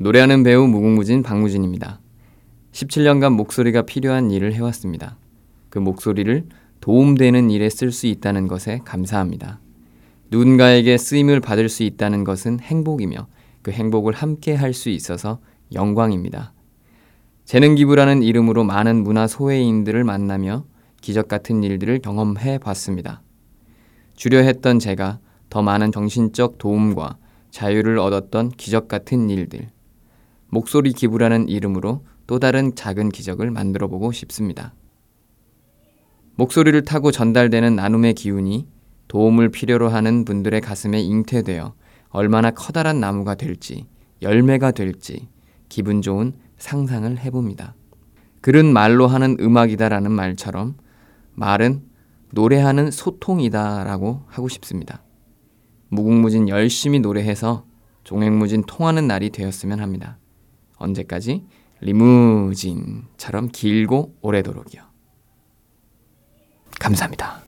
노래하는 배우 무궁무진 박무진입니다. 17년간 목소리가 필요한 일을 해왔습니다. 그 목소리를 도움되는 일에 쓸 수 있다는 것에 감사합니다. 누군가에게 쓰임을 받을 수 있다는 것은 행복이며 그 행복을 함께 할 수 있어서 영광입니다. 재능기부라는 이름으로 많은 문화 소외인들을 만나며 기적 같은 일들을 경험해 봤습니다. 주려 했던 제가 더 많은 정신적 도움과 자유를 얻었던 기적 같은 일들. 목소리 기부라는 이름으로 또 다른 작은 기적을 만들어 보고 싶습니다. 목소리를 타고 전달되는 나눔의 기운이 도움을 필요로 하는 분들의 가슴에 잉태되어 얼마나 커다란 나무가 될지, 열매가 될지 기분 좋은 상상을 해봅니다. 글은 말로 하는 음악이다라는 말처럼 말은 노래하는 소통이다라고 하고 싶습니다. 무궁무진 열심히 노래해서 종횡무진 통하는 날이 되었으면 합니다. 언제까지? 리무진처럼 길고 오래도록이요. 감사합니다.